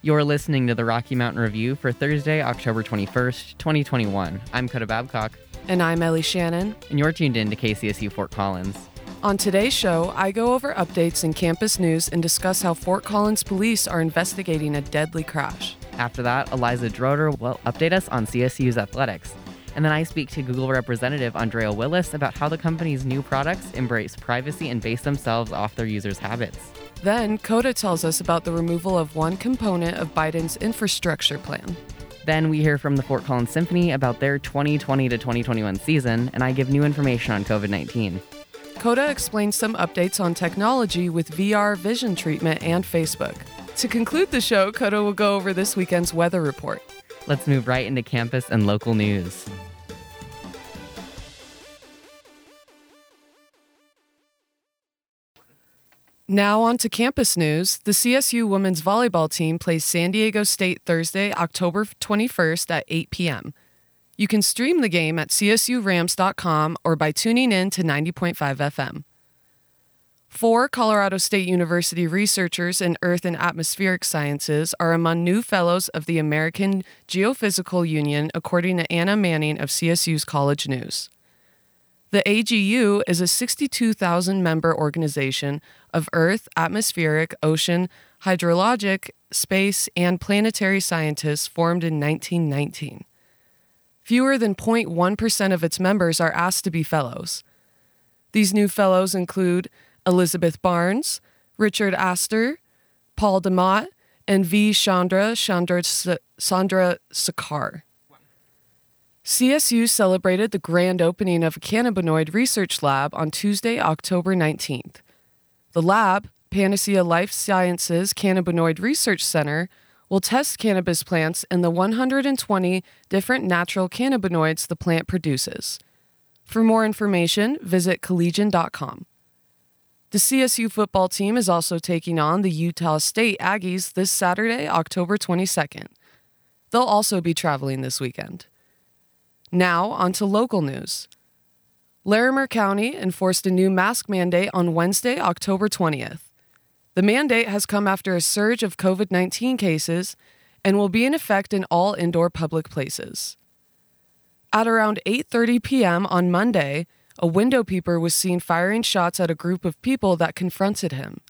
You're listening to the Rocky Mountain Review for Thursday, October 21st, 2021. I'm Coda Babcock, And I'm Ellie Shannon. and you're tuned in to KCSU Fort Collins. On today's show, I go over updates in campus news and discuss how Fort Collins police are investigating a deadly crash. After that, Eliza Drotar will update us on CSU's athletics. And then I speak to Google representative Andrea Willis about how the company's new products embrace privacy and base themselves off their users' habits. Then, Coda tells us about the removal of one component of Biden's infrastructure plan. Then we hear from the Fort Collins Symphony about their 2020 to 2021 season, and I give new information on COVID 19. Coda explains some updates on technology with VR vision treatment and Facebook. To conclude the show, Coda will go over this weekend's weather report. Let's move right into campus and local news. Now on to campus news. The CSU women's volleyball team plays San Diego State Thursday, October 21st at 8 p.m. You can stream the game at csurams.com or by tuning in to 90.5 FM. Four Colorado State University researchers in Earth and Atmospheric Sciences are among new fellows of the American Geophysical Union, according to Anna Manning of CSU's College News. The AGU is a 62,000 member organization of Earth, atmospheric, ocean, hydrologic, space, and planetary scientists formed in 1919. Fewer than 0.1% of its members are asked to be fellows. These new fellows include Elizabeth Barnes, Richard Aster, Paul DeMott, and V. Chandra Chandra Sakar. CSU celebrated the grand opening of a cannabinoid research lab on Tuesday, October 19th. The lab, Panacea Life Sciences Cannabinoid Research Center, will test cannabis plants and the 120 different natural cannabinoids the plant produces. For more information, visit collegian.com. The CSU football team is also taking on the Utah State Aggies this Saturday, October 22nd. They'll also be traveling this weekend. Now, on to local news. Larimer County enforced a new mask mandate on Wednesday, October 20th. The mandate has come after a surge of COVID 19 cases and will be in effect in all indoor public places. At around 8:30 p.m. on Monday, a window peeper was seen firing shots at a group of people that confronted him.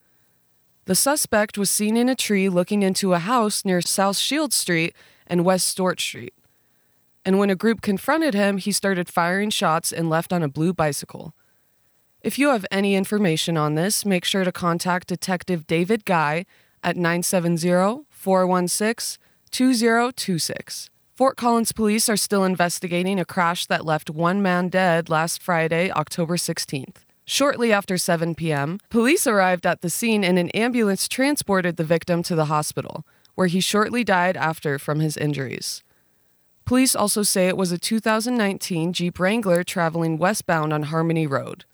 The suspect was seen in a tree looking into a house near South Shield Street and West Stuart Street and when a group confronted him, he started firing shots and left on a blue bicycle. If you have any information on this, make sure to contact Detective David Guy at 970 416 2026. Fort Collins police are still investigating a crash that left one man dead last Friday, October 16th. Shortly after 7 p.m., police arrived at the scene and an ambulance transported the victim to the hospital, where he shortly died after from his injuries. Police also say it was a 2019 Jeep Wrangler traveling westbound on Harmony Road.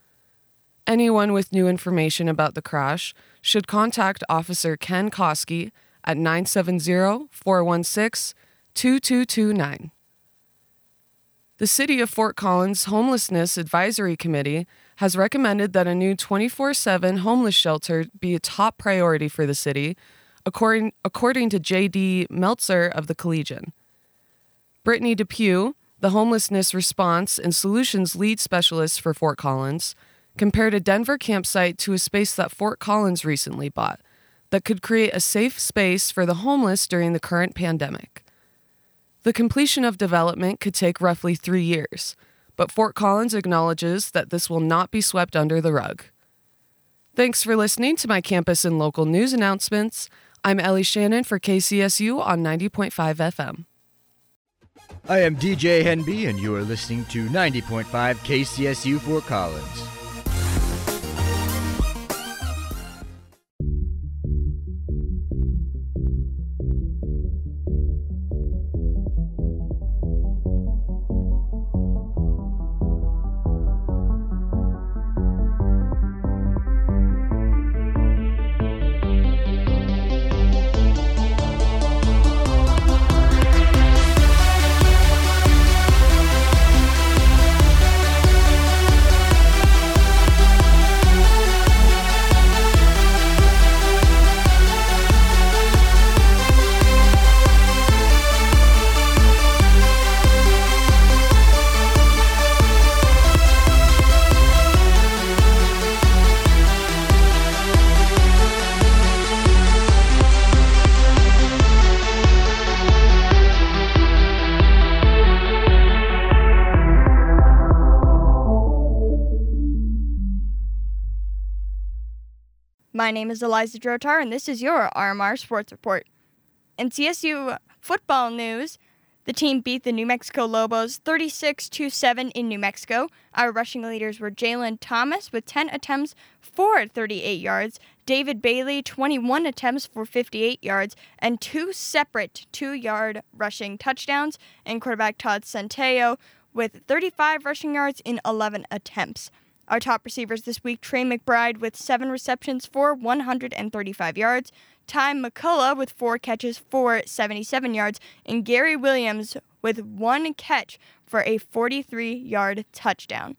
Anyone with new information about the crash should contact Officer Ken Koski at 970 416 2229. The City of Fort Collins Homelessness Advisory Committee has recommended that a new 24 7 homeless shelter be a top priority for the city, according, according to J.D. Meltzer of the Collegian. Brittany Depew, the homelessness response and solutions lead specialist for Fort Collins, compared a Denver campsite to a space that Fort Collins recently bought that could create a safe space for the homeless during the current pandemic. The completion of development could take roughly three years, but Fort Collins acknowledges that this will not be swept under the rug. Thanks for listening to my campus and local news announcements. I'm Ellie Shannon for KCSU on 90.5 FM. I am DJ Henby, and you are listening to 90.5 KCSU Fort Collins. My name is Eliza Drotar, and this is your RMR Sports Report. In CSU football news, the team beat the New Mexico Lobos 36 7 in New Mexico. Our rushing leaders were Jalen Thomas with 10 attempts for 38 yards, David Bailey 21 attempts for 58 yards, and two separate two yard rushing touchdowns, and quarterback Todd Centeio with 35 rushing yards in 11 attempts. Our top receivers this week Trey McBride with seven receptions for 135 yards, Ty McCullough with four catches for 77 yards, and Gary Williams with one catch for a 43 yard touchdown.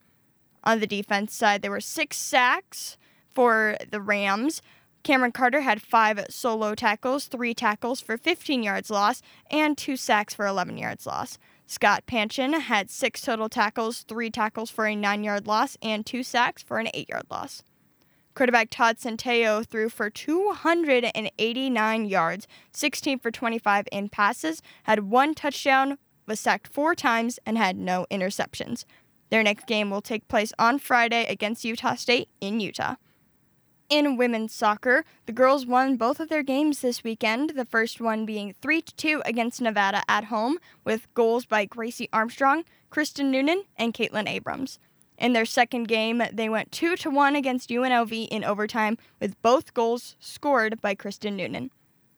On the defense side, there were six sacks for the Rams. Cameron Carter had five solo tackles, three tackles for 15 yards loss, and two sacks for 11 yards loss. Scott Patchan had six total tackles, three tackles for a nine yard loss, and two sacks for an eight yard loss. Quarterback Todd Centeio threw for 289 yards, 16 for 25 in passes, had one touchdown, was sacked four times, and had no interceptions. Their next game will take place on Friday against Utah State in Utah. In women's soccer, the girls won both of their games this weekend, the first one being 3 2 against Nevada at home, with goals by Gracie Armstrong, Kristen Noonan, and Caitlin Abrams. In their second game, they went 2 1 against UNLV in overtime, with both goals scored by Kristen Noonan.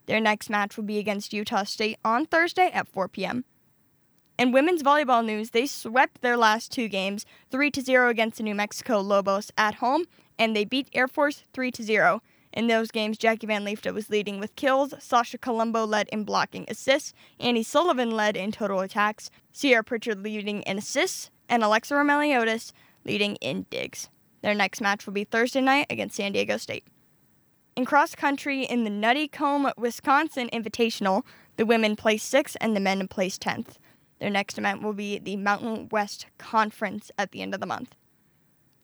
Their next match will be against Utah State on Thursday at 4 p.m. In women's volleyball news, they swept their last two games 3 0 against the New Mexico Lobos at home and they beat Air Force 3 to 0. In those games, Jackie Van Leefda was leading with kills, Sasha Colombo led in blocking assists, Annie Sullivan led in total attacks, Sierra Pritchard leading in assists, and Alexa Romeliotis leading in digs. Their next match will be Thursday night against San Diego State. In cross country in the Nuttycombe, Wisconsin Invitational, the women placed 6th and the men placed 10th. Their next event will be the Mountain West Conference at the end of the month.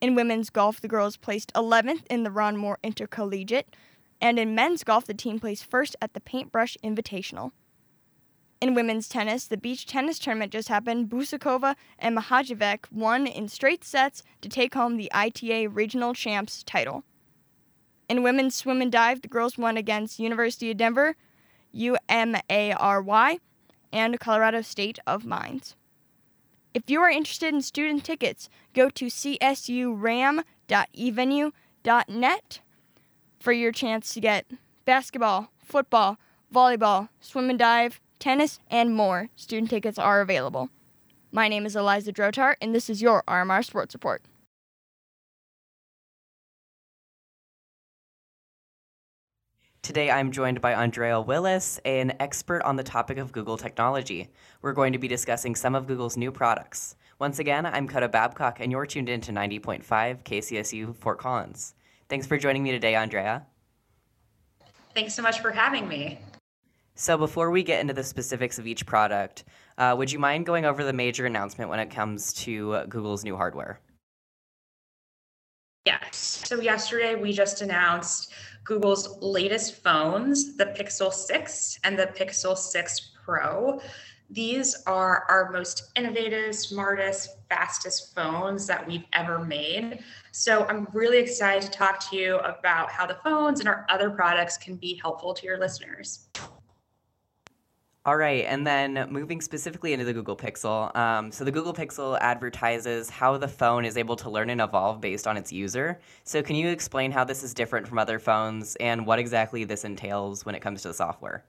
In women's golf, the girls placed 11th in the Ron Moore Intercollegiate, and in men's golf, the team placed first at the Paintbrush Invitational. In women's tennis, the beach tennis tournament just happened. Busakova and Mahajevec won in straight sets to take home the ITA Regional Champs title. In women's swim and dive, the girls won against University of Denver, UMARY, and Colorado State of Mines. If you are interested in student tickets, go to csuram.evenue.net for your chance to get basketball, football, volleyball, swim and dive, tennis, and more. Student tickets are available. My name is Eliza Drotar, and this is your RMR Sports Report. Today I'm joined by Andrea Willis, an expert on the topic of Google technology. We're going to be discussing some of Google's new products. Once again, I'm Coda Babcock, and you're tuned in to 90.5 KCSU Fort Collins. Thanks for joining me today, Andrea. Thanks so much for having me. So, before we get into the specifics of each product, uh, would you mind going over the major announcement when it comes to Google's new hardware? Yes. So, yesterday we just announced Google's latest phones, the Pixel 6 and the Pixel 6 Pro. These are our most innovative, smartest, fastest phones that we've ever made. So I'm really excited to talk to you about how the phones and our other products can be helpful to your listeners. All right, and then moving specifically into the Google Pixel. Um, so the Google Pixel advertises how the phone is able to learn and evolve based on its user. So can you explain how this is different from other phones and what exactly this entails when it comes to the software?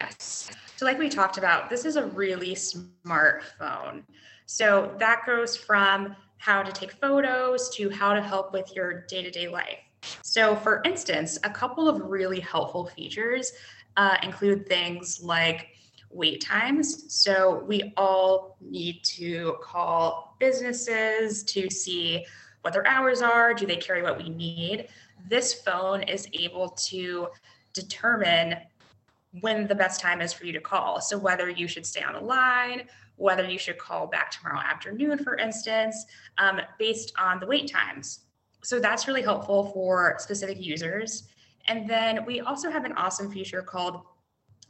Yes. So like we talked about, this is a really smart phone. So that goes from how to take photos to how to help with your day-to-day life. So for instance, a couple of really helpful features uh, include things like wait times. So we all need to call businesses to see what their hours are. Do they carry what we need? This phone is able to determine when the best time is for you to call. So whether you should stay on the line, whether you should call back tomorrow afternoon, for instance, um, based on the wait times. So that's really helpful for specific users. And then we also have an awesome feature called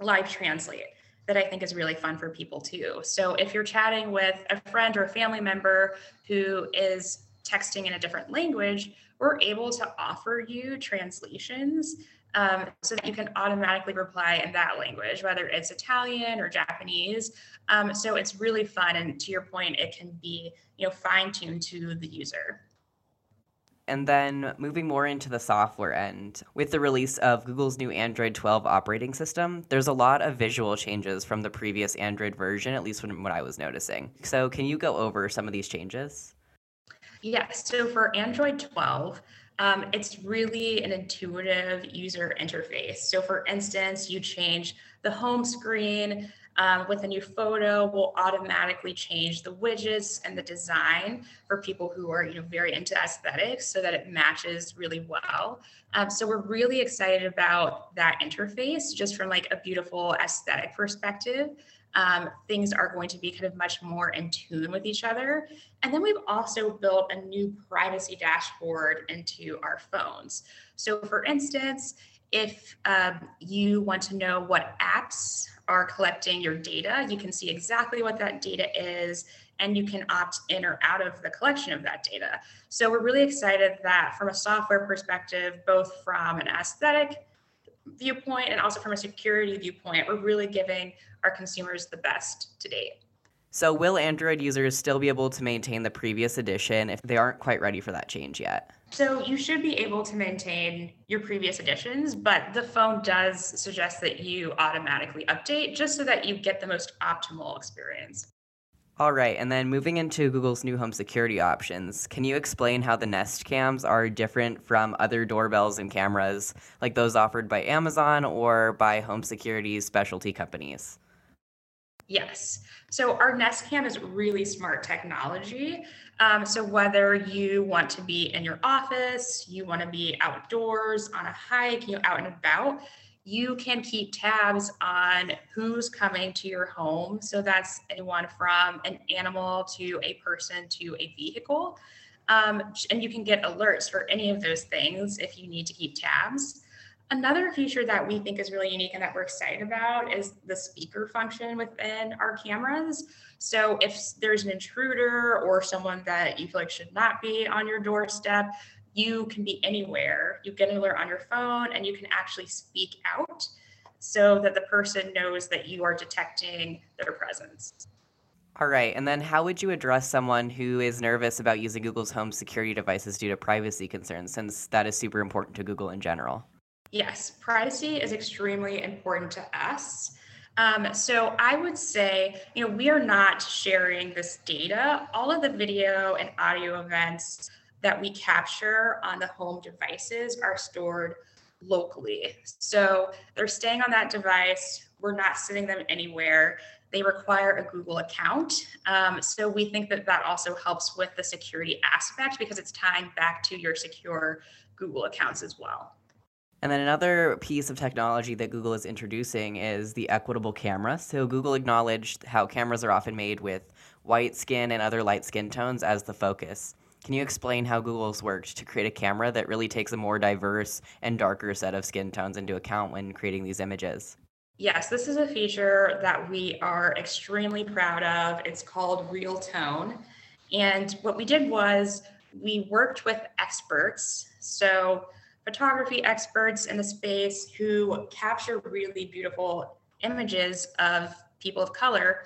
Live Translate that I think is really fun for people too. So if you're chatting with a friend or a family member who is texting in a different language, we're able to offer you translations um, so that you can automatically reply in that language, whether it's Italian or Japanese. Um, so it's really fun. And to your point, it can be you know fine tuned to the user. And then moving more into the software end, with the release of Google's new Android 12 operating system, there's a lot of visual changes from the previous Android version, at least from what I was noticing. So, can you go over some of these changes? Yes. So, for Android 12, um, it's really an intuitive user interface. So, for instance, you change the home screen um, with a new photo will automatically change the widgets and the design for people who are you know very into aesthetics so that it matches really well um, so we're really excited about that interface just from like a beautiful aesthetic perspective um, things are going to be kind of much more in tune with each other. And then we've also built a new privacy dashboard into our phones. So, for instance, if um, you want to know what apps are collecting your data, you can see exactly what that data is and you can opt in or out of the collection of that data. So we're really excited that from a software perspective, both from an aesthetic viewpoint and also from a security viewpoint, we're really giving our consumers the best to date. So, will Android users still be able to maintain the previous edition if they aren't quite ready for that change yet? So, you should be able to maintain your previous editions, but the phone does suggest that you automatically update just so that you get the most optimal experience. All right, and then moving into Google's new home security options, can you explain how the Nest cams are different from other doorbells and cameras like those offered by Amazon or by home security specialty companies? Yes. So our Nest Cam is really smart technology. Um, so whether you want to be in your office, you want to be outdoors on a hike, you know, out and about, you can keep tabs on who's coming to your home. So that's anyone from an animal to a person to a vehicle. Um, and you can get alerts for any of those things if you need to keep tabs. Another feature that we think is really unique and that we're excited about is the speaker function within our cameras. So if there's an intruder or someone that you feel like should not be on your doorstep, you can be anywhere. You get an alert on your phone and you can actually speak out so that the person knows that you are detecting their presence. All right. And then how would you address someone who is nervous about using Google's home security devices due to privacy concerns, since that is super important to Google in general? Yes, privacy is extremely important to us. Um, so I would say, you know, we are not sharing this data. All of the video and audio events that we capture on the home devices are stored locally. So they're staying on that device. We're not sending them anywhere. They require a Google account. Um, so we think that that also helps with the security aspect because it's tying back to your secure Google accounts as well. And then another piece of technology that Google is introducing is the equitable camera. So Google acknowledged how cameras are often made with white skin and other light skin tones as the focus. Can you explain how Google's worked to create a camera that really takes a more diverse and darker set of skin tones into account when creating these images? Yes, this is a feature that we are extremely proud of. It's called Real Tone. And what we did was we worked with experts. So photography experts in the space who capture really beautiful images of people of color.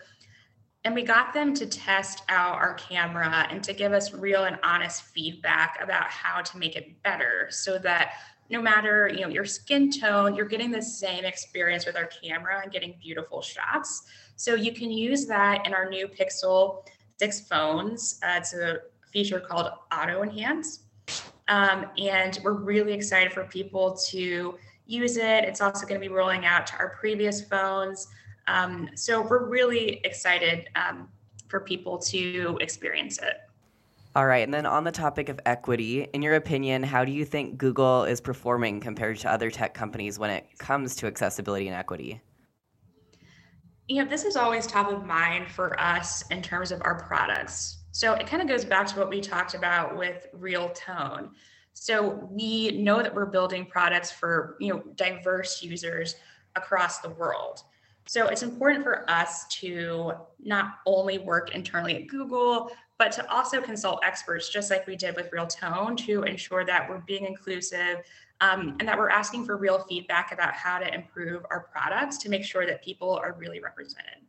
And we got them to test out our camera and to give us real and honest feedback about how to make it better so that no matter you know your skin tone you're getting the same experience with our camera and getting beautiful shots. So you can use that in our new pixel 6 phones. Uh, it's a feature called auto enhance um, and we're really excited for people to use it. It's also going to be rolling out to our previous phones. Um, so we're really excited um, for people to experience it. All right. And then on the topic of equity, in your opinion, how do you think Google is performing compared to other tech companies when it comes to accessibility and equity? You know, this is always top of mind for us in terms of our products. So it kind of goes back to what we talked about with real tone. So we know that we're building products for, you know, diverse users across the world. So it's important for us to not only work internally at Google, but to also consult experts, just like we did with Real Tone, to ensure that we're being inclusive um, and that we're asking for real feedback about how to improve our products to make sure that people are really represented.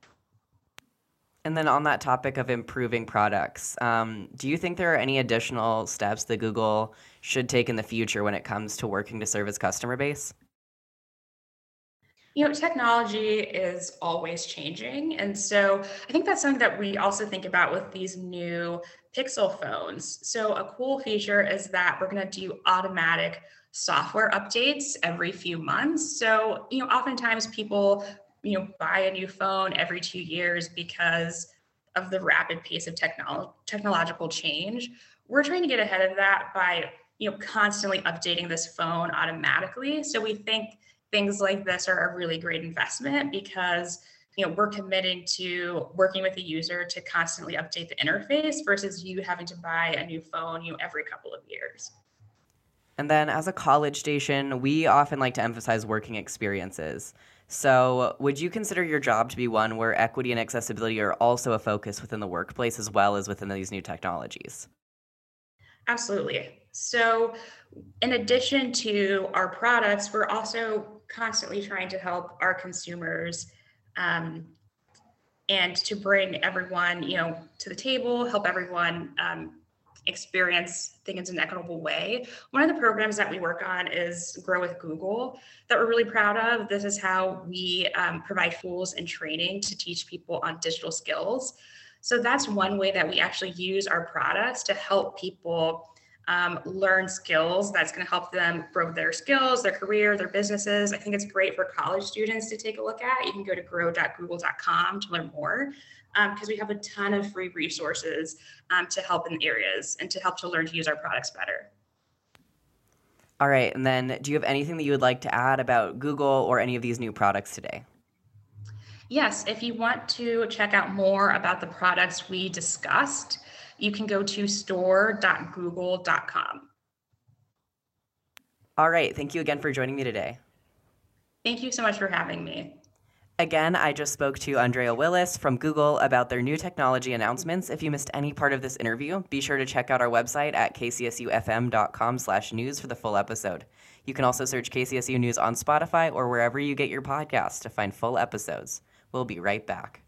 And then on that topic of improving products, um, do you think there are any additional steps that Google should take in the future when it comes to working to serve its customer base? You know, technology is always changing. And so I think that's something that we also think about with these new Pixel phones. So, a cool feature is that we're going to do automatic software updates every few months. So, you know, oftentimes people you know buy a new phone every two years because of the rapid pace of technolo- technological change we're trying to get ahead of that by you know constantly updating this phone automatically. So we think things like this are a really great investment because you know we're committing to working with the user to constantly update the interface versus you having to buy a new phone you know every couple of years. And then as a college station we often like to emphasize working experiences so, would you consider your job to be one where equity and accessibility are also a focus within the workplace as well as within these new technologies? Absolutely. So, in addition to our products, we're also constantly trying to help our consumers um, and to bring everyone, you know, to the table, help everyone um, experience things in an equitable way. One of the programs that we work on is Grow with Google that we're really proud of. This is how we um, provide tools and training to teach people on digital skills. So that's one way that we actually use our products to help people um, learn skills that's going to help them grow their skills, their career, their businesses. I think it's great for college students to take a look at. You can go to grow.google.com to learn more because um, we have a ton of free resources um, to help in the areas and to help to learn to use our products better. All right. And then do you have anything that you would like to add about Google or any of these new products today? Yes. If you want to check out more about the products we discussed, you can go to store.google.com. All right. Thank you again for joining me today. Thank you so much for having me. Again, I just spoke to Andrea Willis from Google about their new technology announcements. If you missed any part of this interview, be sure to check out our website at kcsufm.com/news for the full episode. You can also search KCSU News on Spotify or wherever you get your podcasts to find full episodes. We'll be right back.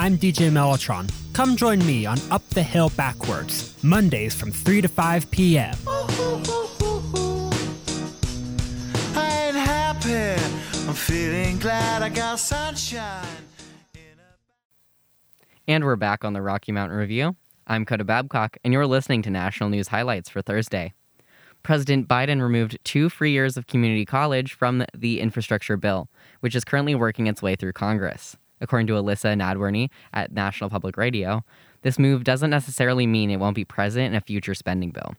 I'm DJ Mellotron. Come join me on Up the Hill Backwards, Mondays from 3 to 5 p.m. I ain't happy. I'm feeling glad I got sunshine. And we're back on the Rocky Mountain Review. I'm Coda Babcock, and you're listening to National News Highlights for Thursday. President Biden removed two free years of community college from the infrastructure bill, which is currently working its way through Congress. According to Elissa Nadworny at National Public Radio, this move doesn't necessarily mean it won't be present in a future spending bill.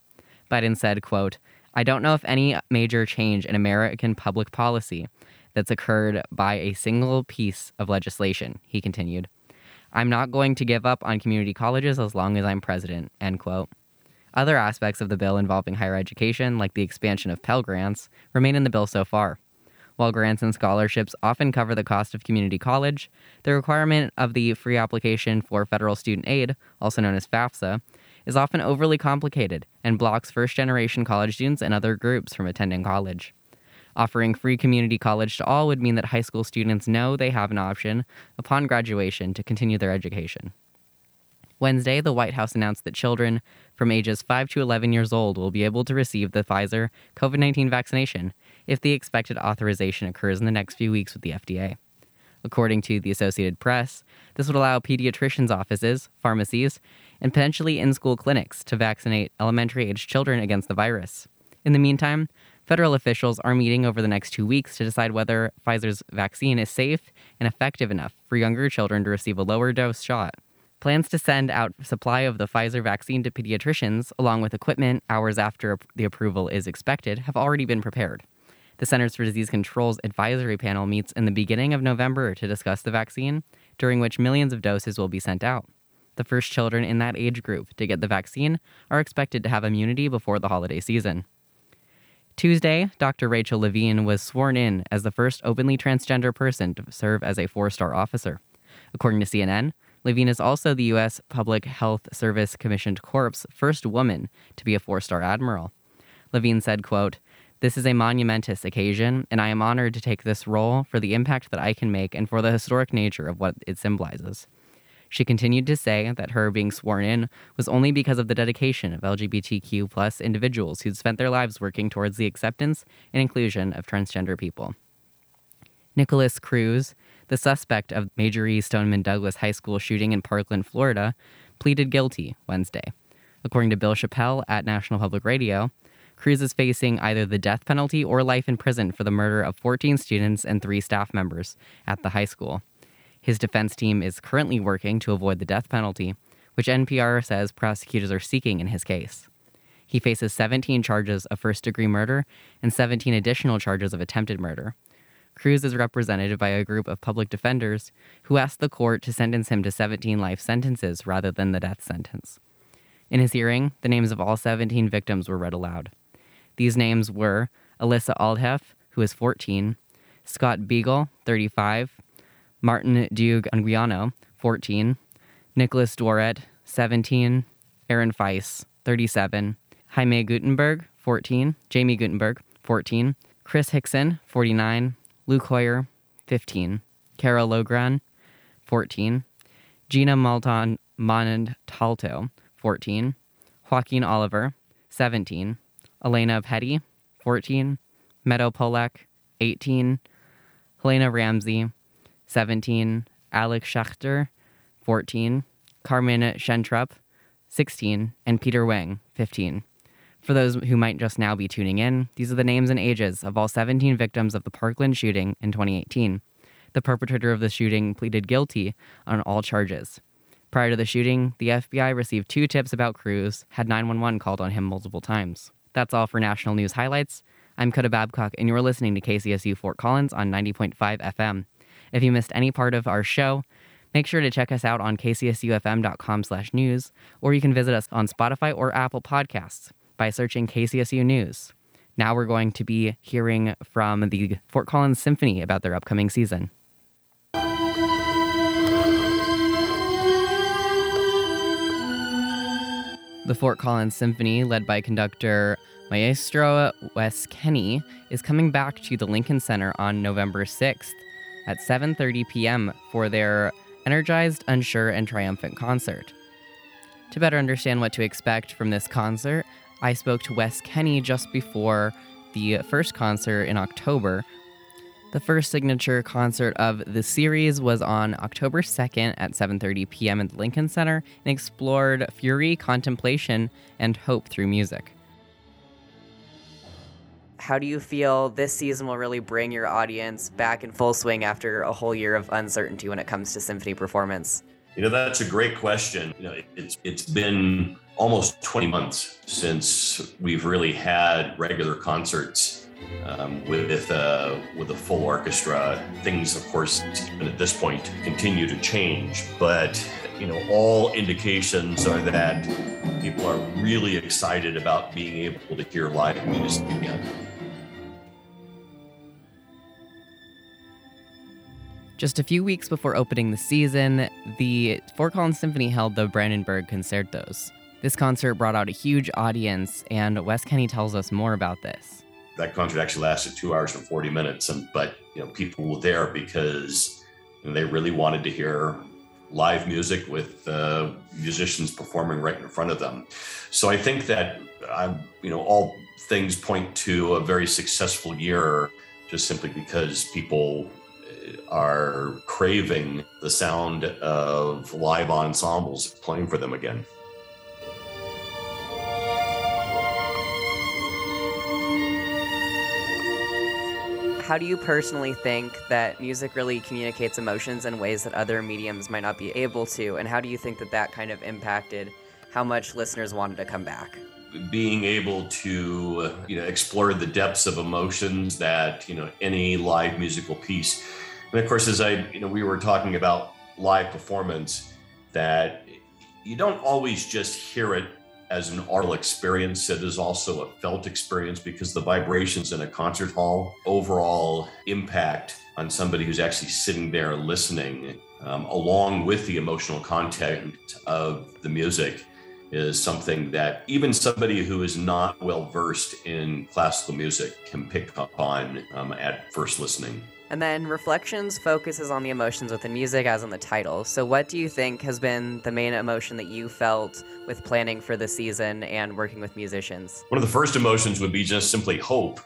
Biden said, quote, I don't know if any major change in American public policy that's occurred by a single piece of legislation, he continued. I'm not going to give up on community colleges as long as I'm president, end quote. Other aspects of the bill involving higher education, like the expansion of Pell Grants, remain in the bill so far. While grants and scholarships often cover the cost of community college, the requirement of the free application for federal student aid, also known as FAFSA, is often overly complicated and blocks first generation college students and other groups from attending college. Offering free community college to all would mean that high school students know they have an option upon graduation to continue their education. Wednesday, the White House announced that children from ages 5 to 11 years old will be able to receive the Pfizer COVID 19 vaccination if the expected authorization occurs in the next few weeks with the FDA. According to the Associated Press, this would allow pediatricians' offices, pharmacies, and potentially in school clinics to vaccinate elementary aged children against the virus. In the meantime, federal officials are meeting over the next two weeks to decide whether Pfizer's vaccine is safe and effective enough for younger children to receive a lower dose shot. Plans to send out supply of the Pfizer vaccine to pediatricians, along with equipment hours after the approval is expected, have already been prepared. The Centers for Disease Control's advisory panel meets in the beginning of November to discuss the vaccine, during which millions of doses will be sent out. The first children in that age group to get the vaccine are expected to have immunity before the holiday season. Tuesday, Dr. Rachel Levine was sworn in as the first openly transgender person to serve as a four star officer. According to CNN, Levine is also the U.S. Public Health Service Commissioned Corps' first woman to be a four star admiral. Levine said, quote, this is a monumentous occasion, and I am honored to take this role for the impact that I can make and for the historic nature of what it symbolizes. She continued to say that her being sworn in was only because of the dedication of LGBTQ plus individuals who'd spent their lives working towards the acceptance and inclusion of transgender people. Nikolas Cruz, the suspect of Major E. Stoneman Douglas High School shooting in Parkland, Florida, pleaded guilty Wednesday. According to Bill Chappell at National Public Radio, Cruz is facing either the death penalty or life in prison for the murder of 14 students and three staff members at the high school. His defense team is currently working to avoid the death penalty, which NPR says prosecutors are seeking in his case. He faces 17 charges of first degree murder and 17 additional charges of attempted murder. Cruz is represented by a group of public defenders who asked the court to sentence him to 17 life sentences rather than the death sentence. In his hearing, the names of all 17 victims were read aloud. These names were Alyssa Alhadeff, who is 14, Scott Beigel, 35, Martin Duque Anguiano, 14, Nicholas Dworet, 17, Aaron Feis, 37, Jaime Guttenberg, 14, Jamie Guttenberg, 14, Chris Hixon, 49, Luke Hoyer, 15, Carol Loughran, 14, Gina Malton Monand Talto, 14, Joaquin Oliver, 17, Alaina Petty, 14, Meadow Pollack, 18, Helena Ramsay, 17, Alex Schachter, 14, Carmen Schentrup, 16, and Peter Wang, 15. For those who might just now be tuning in, these are the names and ages of all 17 victims of the Parkland shooting in 2018. The perpetrator of the shooting pleaded guilty on all charges. Prior to the shooting, the FBI received two tips about Cruz, had 911 called on him multiple times. That's all for National News Highlights. I'm Coda Babcock, and you're listening to KCSU Fort Collins on 90.5 FM. If you missed any part of our show, make sure to check us out on kcsufm.com slash news, or you can visit us on Spotify or Apple Podcasts by searching KCSU News. Now we're going to be hearing from the Fort Collins Symphony about their upcoming season. The Fort Collins Symphony, led by conductor Maestro Wes Kenny, is coming back to the Lincoln Center on November 6th at 7:30 p.m. for their energized, unsure, and triumphant concert. To better understand what to expect from this concert, I spoke to Wes Kenny just before the first concert in October the first signature concert of the series was on October 2nd at 7:30 p.m. at the Lincoln Center and explored fury, contemplation, and hope through music. How do you feel this season will really bring your audience back in full swing after a whole year of uncertainty when it comes to symphony performance? You know, that's a great question. You know, it's it's been almost 20 months since we've really had regular concerts um, with uh, with a full orchestra. Things, of course, even at this point, continue to change. But you know, all indications are that people are really excited about being able to hear live music again. Just a few weeks before opening the season, the Fort Collins Symphony held the Brandenburg Concertos. This concert brought out a huge audience, and Wes Kenny tells us more about this. That concert actually lasted two hours and 40 minutes. And but you know, people were there because you know, they really wanted to hear live music with uh, musicians performing right in front of them. So I think that I, you know, all things point to a very successful year, just simply because people uh, are craving the sound of live ensembles playing for them again. How do you personally think that music really communicates emotions in ways that other mediums might not be able to? And how do you think that that kind of impacted how much listeners wanted to come back? being able to you know explore the depths of emotions that you know any live musical piece and of course as i you know we were talking about live performance that you don't always just hear it as an oral experience it is also a felt experience because the vibrations in a concert hall overall impact on somebody who's actually sitting there listening um, along with the emotional content of the music is something that even somebody who is not well versed in classical music can pick up on um, at first listening. And then Reflections focuses on the emotions within music, as in the title. So, what do you think has been the main emotion that you felt with planning for the season and working with musicians? One of the first emotions would be just simply hope.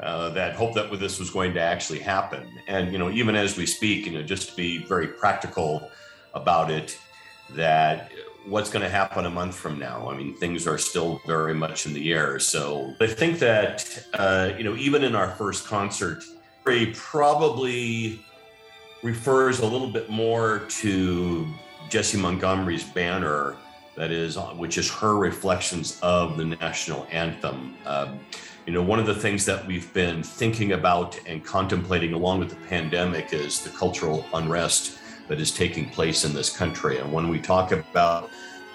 Uh, that hope that this was going to actually happen. And, you know, even as we speak, you know, just to be very practical about it, that what's going to happen a month from now. I mean, things are still very much in the air. So I think that, uh, you know, even in our first concert, probably refers a little bit more to Jessie Montgomery's banner, that is, which is her reflections of the national anthem. Um, you know, one of the things that we've been thinking about and contemplating along with the pandemic is the cultural unrest that is taking place in this country. And when we talk about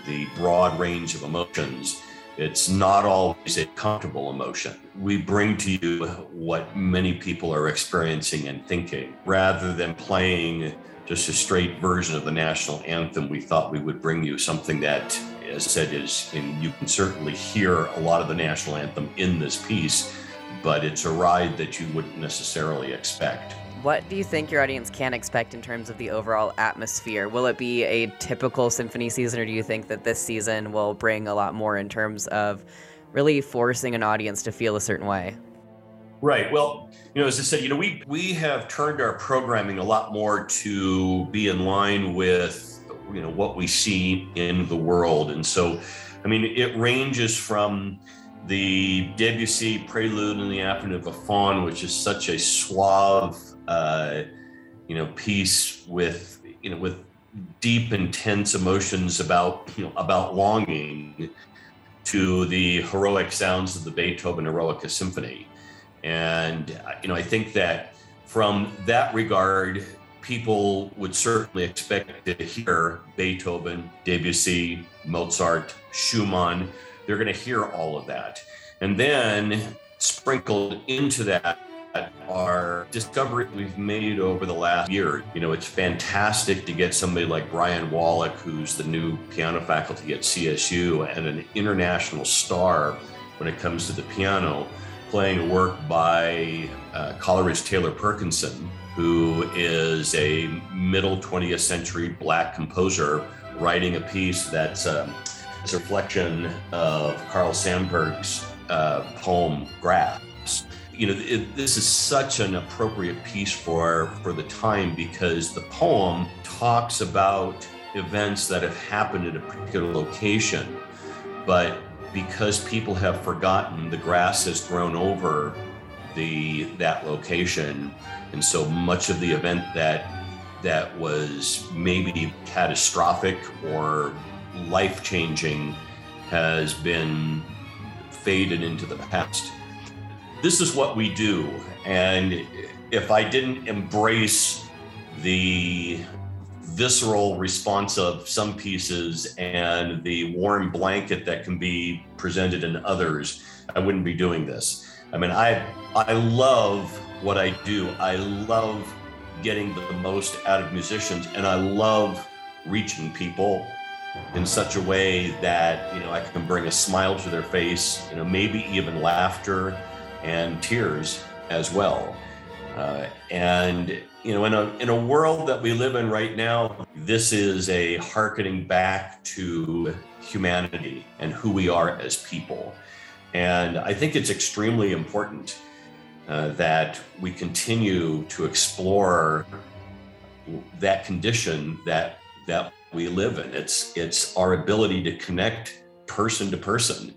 the broad range of emotions, it's not always a comfortable emotion. We bring to you what many people are experiencing and thinking. Rather than playing just a straight version of the national anthem, we thought we would bring you something that, as I said, is, and you can certainly hear a lot of the national anthem in this piece, but it's a ride that you wouldn't necessarily expect. What do you think your audience can expect in terms of the overall atmosphere? Will it be a typical symphony season, or do you think that this season will bring a lot more in terms of really forcing an audience to feel a certain way? Right. Well, you know, as I said, you know, we we have turned our programming a lot more to be in line with you know what we see in the world, and so, I mean, it ranges from the Debussy Prelude in the Afternoon of a which is such a suave uh, you know, piece with, you know, with deep, intense emotions about, you know, about longing to the heroic sounds of the Beethoven Eroica Symphony. And, you know, I think that from that regard, people would certainly expect to hear Beethoven, Debussy, Mozart, Schumann. They're going to hear all of that. And then sprinkled into that our discovery we've made over the last year. You know, it's fantastic to get somebody like Bryan Wallick, who's the new piano faculty at CSU and an international star when it comes to the piano, playing work by uh, Coleridge Taylor Perkinson, who is a middle 20th century black composer writing a piece that's um, a reflection of Carl Sandburg's uh, poem Grass you know, it, this is such an appropriate piece for for the time because the poem talks about events that have happened at a particular location, but because people have forgotten, the grass has grown over the that location, and so much of the event that that was maybe catastrophic or life changing has been faded into the past this is what we do. And if I didn't embrace the visceral response of some pieces and the warm blanket that can be presented in others, I wouldn't be doing this. I mean, I I love what I do. I love getting the most out of musicians and I love reaching people in such a way that, you know, I can bring a smile to their face, you know, maybe even laughter and tears as well. Uh, and you know, in a in a world that we live in right now, this is a harkening back to humanity and who we are as people. And I think it's extremely important uh, that we continue to explore that condition that that we live in. It's it's our ability to connect person to person.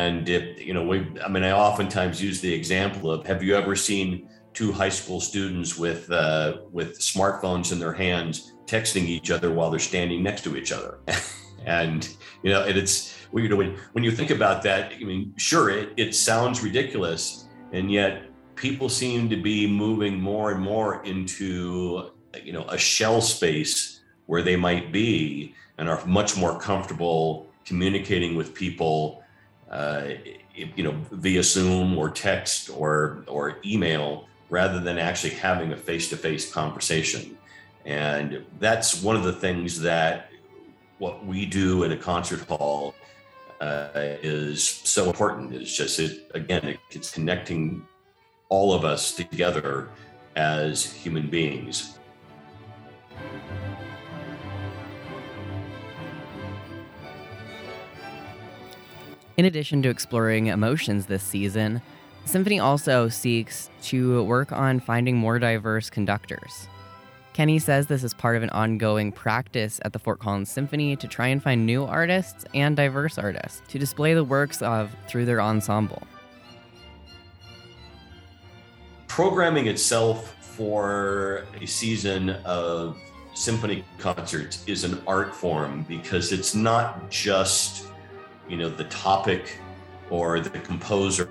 And it, you know, we I mean, I oftentimes use the example of have you ever seen two high school students with uh, with smartphones in their hands texting each other while they're standing next to each other? and you know, and it's you know when when you think about that, I mean, sure, it, it sounds ridiculous, and yet people seem to be moving more and more into you know a shell space where they might be and are much more comfortable communicating with people uh, you know via zoom or text or or email rather than actually having a face-to-face conversation. And that's one of the things that what we do in a concert hall uh, is so important. It's just it again it's connecting all of us together as human beings In addition to exploring emotions this season, symphony also seeks to work on finding more diverse conductors. Kenny says this is part of an ongoing practice at the Fort Collins Symphony to try and find new artists and diverse artists to display the works of through their ensemble. Programming itself for a season of symphony concerts is an art form because it's not just you know the topic or the composer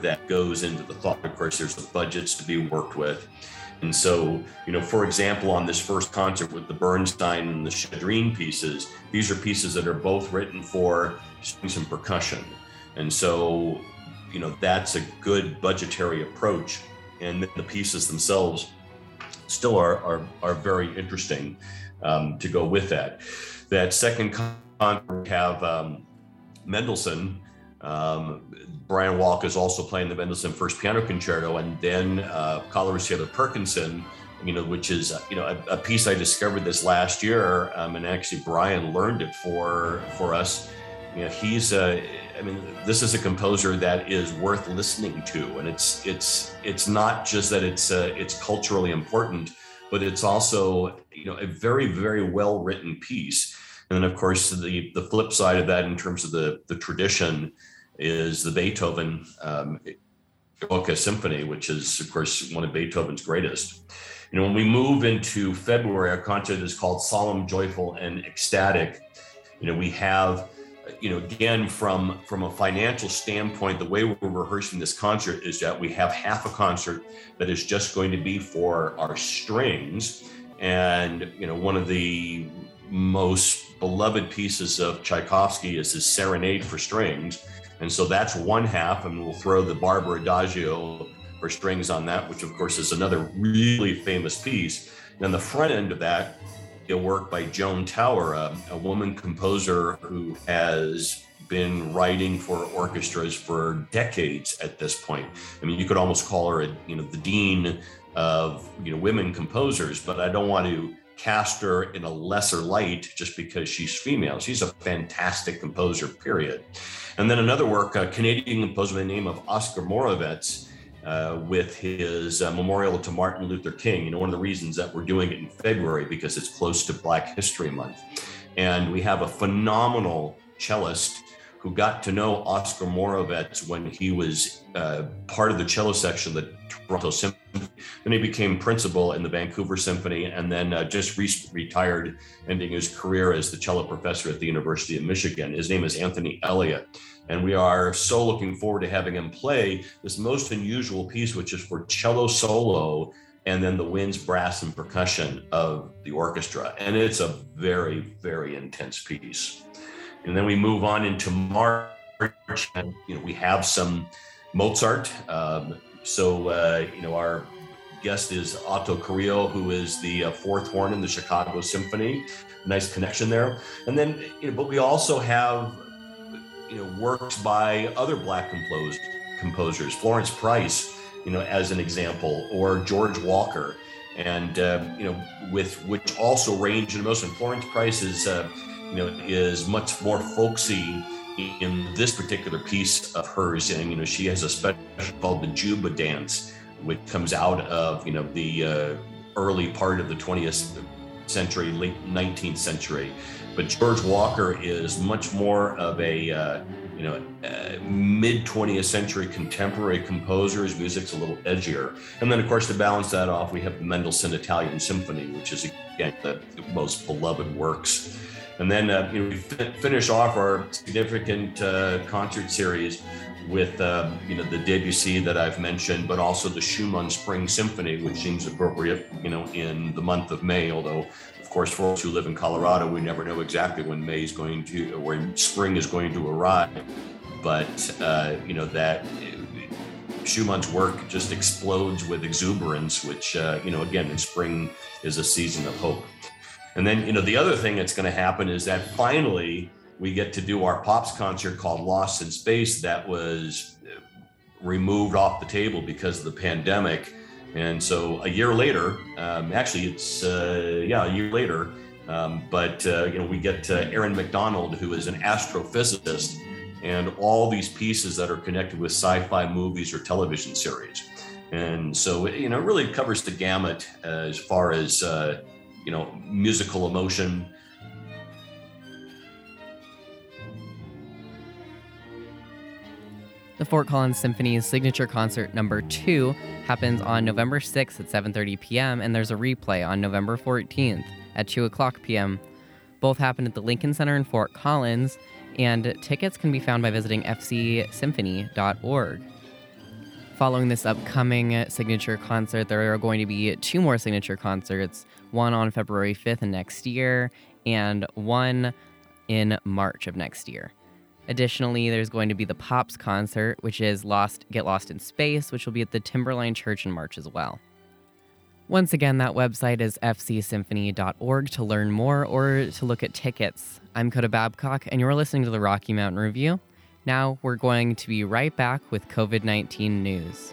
that goes into the thought. Of course there's the budgets to be worked with. And so you know for example on this first concert with the bernstein and the Shchedrin pieces these are pieces that are both written for strings and percussion. And so you know that's a good budgetary approach. And then the pieces themselves still are are, are very interesting um, to go with that. That second concert we have um, Mendelssohn. Um, Bryan Wallick is also playing the Mendelssohn First Piano Concerto, and then uh, Coleridge-Taylor Perkinson, you know, which is you know a, a piece I discovered this last year, um, and actually Bryan learned it for for us. You know, he's a, I mean, this is a composer that is worth listening to, and it's it's it's not just that it's uh, it's culturally important, but it's also you know a very very well written piece and then, of course, the the flip side of that, in terms of the the tradition, is the Beethoven um, Symphony, which is, of course, one of Beethoven's greatest. You know, when we move into February, our concert is called Solemn, Joyful, and Ecstatic. You know, we have, you know, again from from a financial standpoint, the way we're rehearsing this concert is that we have half a concert that is just going to be for our strings, and you know, one of the most beloved pieces of Tchaikovsky is his Serenade for Strings. And so that's one half, and we'll throw the Barber Adagio for strings on that, which of course is another really famous piece. And the front end of that, a work by Joan Tower, a, a woman composer who has been writing for orchestras for decades at this point. I mean, you could almost call her, a, you know, the dean of you know women composers, but I don't want to cast her in a lesser light just because she's female. She's a fantastic composer, period. And then another work, a Canadian composer by the name of Oskar Morawetz, uh, with his uh, memorial to Martin Luther King. You know, one of the reasons that we're doing it in February because it's close to Black History Month. And we have a phenomenal cellist who got to know Oskar Morawetz when he was uh, part of the cello section of the Toronto Symphony. Then he became principal in the Vancouver Symphony and then uh, just re- retired, ending his career as the cello professor at the University of Michigan. His name is Anthony Elliott. And we are so looking forward to having him play this most unusual piece, which is for cello solo and then the winds, brass, and percussion of the orchestra. And it's a very, very intense piece. And then we move on into March, and you know we have some Mozart. Um, so uh, you know our guest is Oto Carrillo, who is the uh, fourth horn in the Chicago Symphony. Nice connection there. And then, you know, but we also have you know works by other black composers composers, Florence Price, you know, as an example, or George Walker, and uh, you know, with which also range in the most. And Florence Price is, uh, you know, is much more folksy in this particular piece of hers, and you know, she has a special called the Juba Dance, which comes out of you know the uh, early part of the 20th century, late 19th century. But George Walker is much more of a uh, you know, uh, mid 20th century contemporary composer. His music's a little edgier. And then, of course, to balance that off, we have the Mendelssohn Italian Symphony, which is, again, the most beloved works. And then, uh, you know, we finish off our significant uh, concert series with, uh, you know, the Debussy that I've mentioned, but also the Schumann Spring Symphony, which seems appropriate, you know, in the month of May, although of course, for us who live in Colorado, we never know exactly when May is going to, when spring is going to arrive. But uh, you know that Schumann's work just explodes with exuberance, which uh, you know again in spring is a season of hope. And then you know the other thing that's going to happen is that finally we get to do our pops concert called Lost in Space that was removed off the table because of the pandemic and so a year later, um, actually, it's uh, yeah, a year later. Um, but uh, you know, we get uh, Aaron McDonald, who is an astrophysicist, and all these pieces that are connected with sci-fi movies or television series. And so you know, it really covers the gamut as far as uh, you know, musical emotion, The Fort Collins Symphony's signature concert number 2 happens on November 6th at 7:30 p.m. and there's a replay on November 14th at 2 o'clock p.m. Both happen at the Lincoln Center in Fort Collins, and tickets can be found by visiting fcsymphony.org. Following this upcoming signature concert, there are going to be two more signature concerts, one on February 5th next year and one in March of next year. Additionally, there's going to be the Pops concert, which is Lost Get Lost in Space, which will be at the Timberline Church in March as well. Once again, that website is fcsymphony.org to learn more or to look at tickets. I'm Coda Babcock, and you're listening to the Rocky Mountain Review. Now, we're going to be right back with COVID 19 news.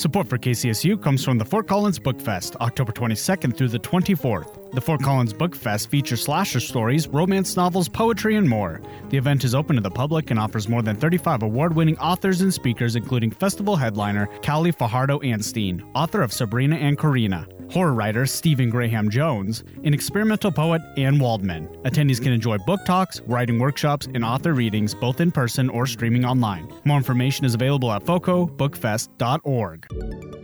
Support for KCSU comes from the Fort Collins Book Fest, October 22nd through the 24th. The Fort Collins Book Fest features slasher stories, romance novels, poetry, and more. The event is open to the public and offers more than 35 award winning authors and speakers, including festival headliner Kali Fajardo-Anstine, author of Sabrina and Corina horror writer Stephen Graham Jones, and experimental poet Anne Waldman. Attendees can enjoy book talks, writing workshops, and author readings both in person or streaming online. More information is available at focobookfest.org.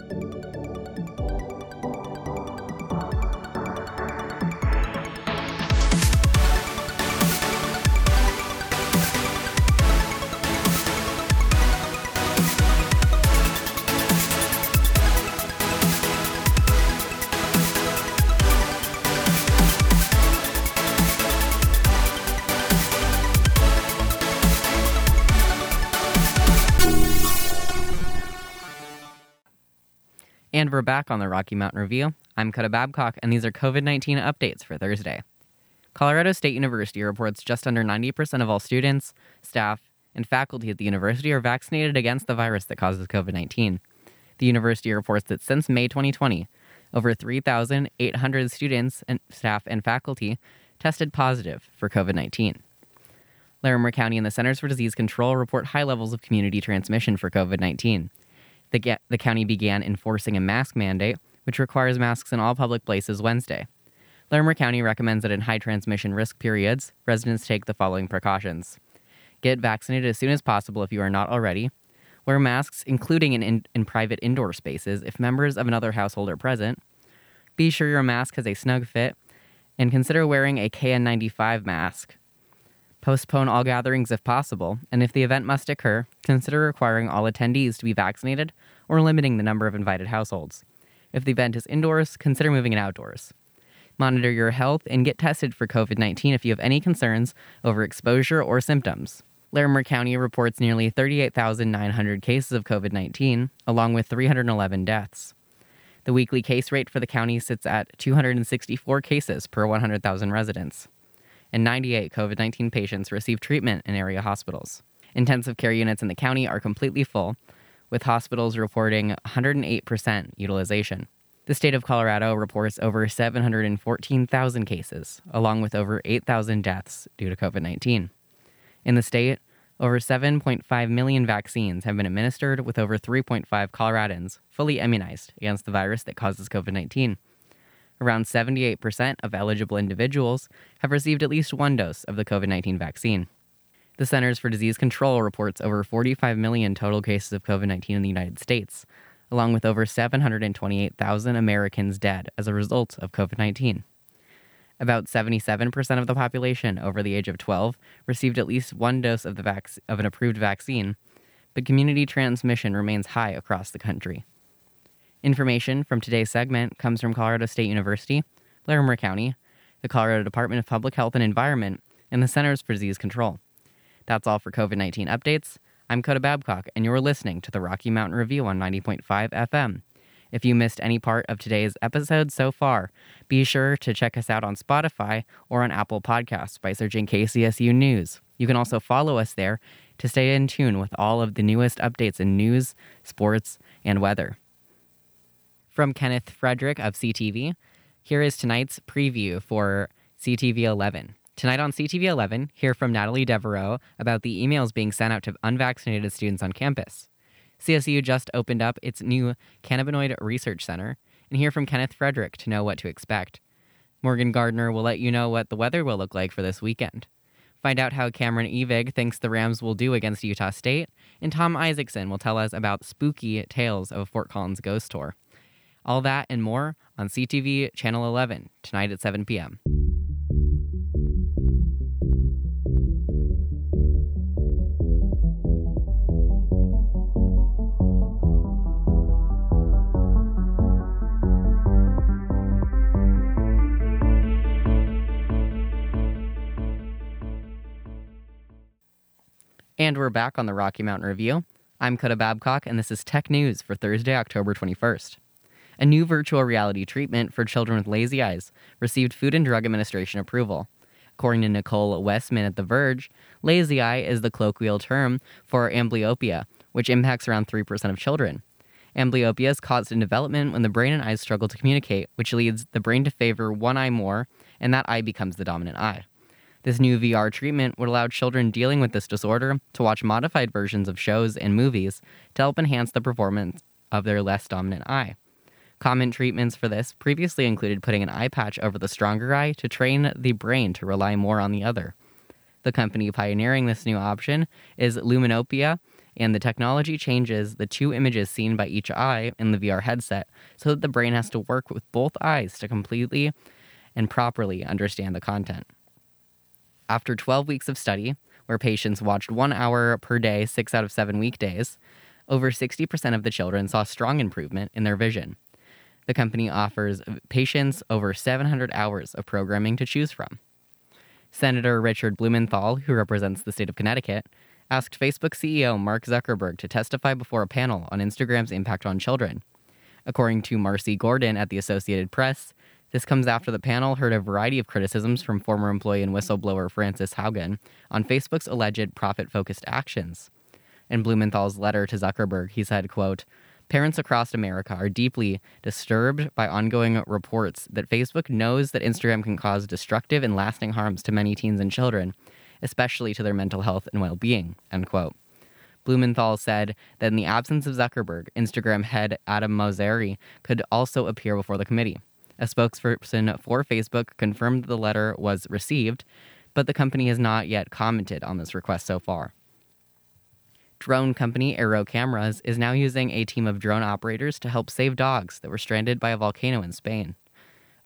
And we're back on the Rocky Mountain Review. I'm Coda Babcock, and these are COVID 19 updates for Thursday. Colorado State University reports just under 90% of all students, staff, and faculty at the university are vaccinated against the virus that causes COVID 19. The university reports that since May 2020, over 3,800 students and staff and faculty tested positive for COVID 19. Larimer County and the Centers for Disease Control report high levels of community transmission for COVID 19 the, the county began enforcing a mask mandate, which requires masks in all public places Wednesday. Larimer County recommends that in high transmission risk periods, residents take the following precautions get vaccinated as soon as possible if you are not already, Wear masks, including in, in, in private indoor spaces, if members of another household are present. Be sure your mask has a snug fit, and consider wearing a KN95 mask. Postpone all gatherings if possible, and if the event must occur, consider requiring all attendees to be vaccinated or limiting the number of invited households. If the event is indoors, consider moving it outdoors. Monitor your health and get tested for COVID 19 if you have any concerns over exposure or symptoms. Larimer County reports nearly 38,900 cases of COVID 19, along with 311 deaths. The weekly case rate for the county sits at 264 cases per 100,000 residents, and 98 COVID 19 patients receive treatment in area hospitals. Intensive care units in the county are completely full, with hospitals reporting 108% utilization. The state of Colorado reports over 714,000 cases, along with over 8,000 deaths due to COVID 19. In the state, over 7.5 million vaccines have been administered, with over 3.5 Coloradans fully immunized against the virus that causes COVID 19. Around 78% of eligible individuals have received at least one dose of the COVID 19 vaccine. The Centers for Disease Control reports over 45 million total cases of COVID 19 in the United States, along with over 728,000 Americans dead as a result of COVID 19. About 77% of the population over the age of 12 received at least one dose of, the vac- of an approved vaccine, but community transmission remains high across the country. Information from today's segment comes from Colorado State University, Larimer County, the Colorado Department of Public Health and Environment, and the Centers for Disease Control. That's all for COVID 19 updates. I'm Coda Babcock, and you're listening to the Rocky Mountain Review on 90.5 FM. If you missed any part of today's episode so far, be sure to check us out on Spotify or on Apple Podcasts by searching KCSU News. You can also follow us there to stay in tune with all of the newest updates in news, sports, and weather. From Kenneth Frederick of CTV, here is tonight's preview for CTV 11. Tonight on CTV 11, hear from Natalie Devereaux about the emails being sent out to unvaccinated students on campus. CSU just opened up its new Cannabinoid Research Center, and hear from Kenneth Frederick to know what to expect. Morgan Gardner will let you know what the weather will look like for this weekend. Find out how Cameron Evig thinks the Rams will do against Utah State, and Tom Isaacson will tell us about spooky tales of Fort Collins ghost tour. All that and more on CTV Channel 11 tonight at 7 p.m. And we're back on the Rocky Mountain Review. I'm Coda Babcock, and this is Tech News for Thursday, October 21st. A new virtual reality treatment for children with lazy eyes received Food and Drug Administration approval. According to Nicole Wetsman at The Verge, lazy eye is the colloquial term for amblyopia, which impacts around 3% of children. Amblyopia is caused in development when the brain and eyes struggle to communicate, which leads the brain to favor one eye more, and that eye becomes the dominant eye. This new VR treatment would allow children dealing with this disorder to watch modified versions of shows and movies to help enhance the performance of their less dominant eye. Common treatments for this previously included putting an eye patch over the stronger eye to train the brain to rely more on the other. The company pioneering this new option is Luminopia, and the technology changes the two images seen by each eye in the VR headset so that the brain has to work with both eyes to completely and properly understand the content. After 12 weeks of study, where patients watched one hour per day, six out of seven weekdays, over 60% of the children saw strong improvement in their vision. The company offers patients over 700 hours of programming to choose from. Senator Richard Blumenthal, who represents the state of Connecticut, asked Facebook CEO Mark Zuckerberg to testify before a panel on Instagram's impact on children. According to Marcy Gordon at the Associated Press, this comes after the panel heard a variety of criticisms from former employee and whistleblower Frances Haugen on Facebook's alleged profit-focused actions. In Blumenthal's letter to Zuckerberg, he said, quote, Parents across America are deeply disturbed by ongoing reports that Facebook knows that Instagram can cause destructive and lasting harms to many teens and children, especially to their mental health and well-being, end quote. Blumenthal said that in the absence of Zuckerberg, Instagram head Adam Mosseri could also appear before the committee. A spokesperson for Facebook confirmed the letter was received, but the company has not yet commented on this request so far. Drone company Aero Cameras is now using a team of drone operators to help save dogs that were stranded by a volcano in Spain.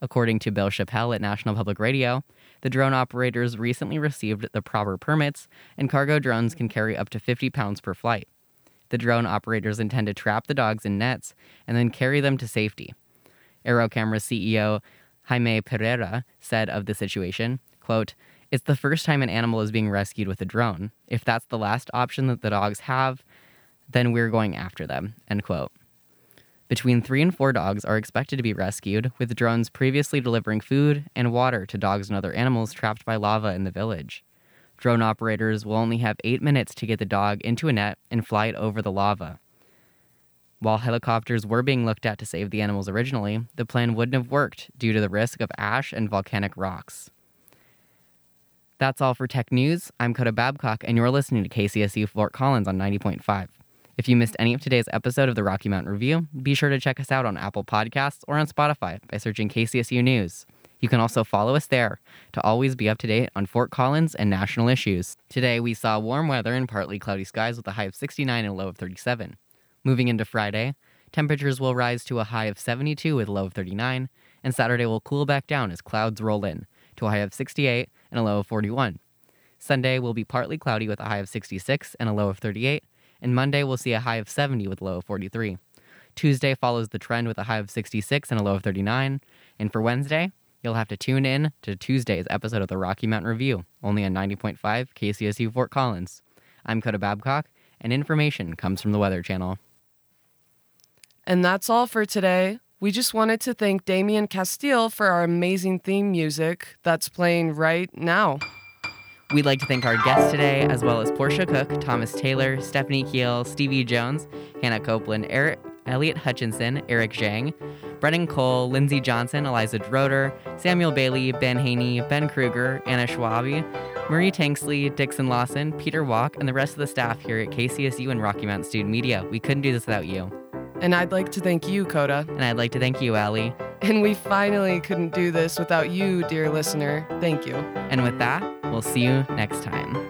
According to Bill Chappell at National Public Radio, the drone operators recently received the proper permits, and cargo drones can carry up to 50 pounds per flight. The drone operators intend to trap the dogs in nets and then carry them to safety. Aero Cameras CEO Jaime Pereira said of the situation, quote, It's the first time an animal is being rescued with a drone. If that's the last option that the dogs have, then we're going after them, end quote. Between three and four dogs are expected to be rescued, with drones previously delivering food and water to dogs and other animals trapped by lava in the village. Drone operators will only have eight minutes to get the dog into a net and fly it over the lava. While helicopters were being looked at to save the animals originally, the plan wouldn't have worked due to the risk of ash and volcanic rocks. That's all for Tech News. I'm Coda Babcock, and you're listening to KCSU Fort Collins on 90.5. If you missed any of today's episode of the Rocky Mountain Review, be sure to check us out on Apple Podcasts or on Spotify by searching KCSU News. You can also follow us there to always be up to date on Fort Collins and national issues. Today, we saw warm weather and partly cloudy skies with a high of 69 and a low of 37. Moving into Friday, temperatures will rise to a high of 72 with a low of 39, and Saturday will cool back down as clouds roll in to a high of 68 and a low of 41. Sunday will be partly cloudy with a high of 66 and a low of 38, and Monday we'll see a high of 70 with a low of 43. Tuesday follows the trend with a high of 66 and a low of 39, and for Wednesday, you'll have to tune in to Tuesday's episode of the Rocky Mountain Review, only on 90.5 KCSU Fort Collins. I'm Coda Babcock, and information comes from the Weather Channel. And that's all for today. We just wanted to thank Damien Castile for our amazing theme music that's playing right now. We'd like to thank our guests today, as well as Portia Cook, Thomas Taylor, Stephanie Keel, Stevie Jones, Hannah Copeland, Eric, Elliot Hutchinson, Eric Zhang, Brennan Cole, Lindsey Johnson, Eliza Drotar, Samuel Bailey, Ben Haney, Ben Kruger, Anna Schwabi, Marie Tanksley, Dixon Lawson, Peter Walk, and the rest of the staff here at KCSU and Rocky Mountain Student Media. We couldn't do this without you. And I'd like to thank you, Coda. And I'd like to thank you, Allie. And we finally couldn't do this without you, dear listener. Thank you. And with that, we'll see you next time.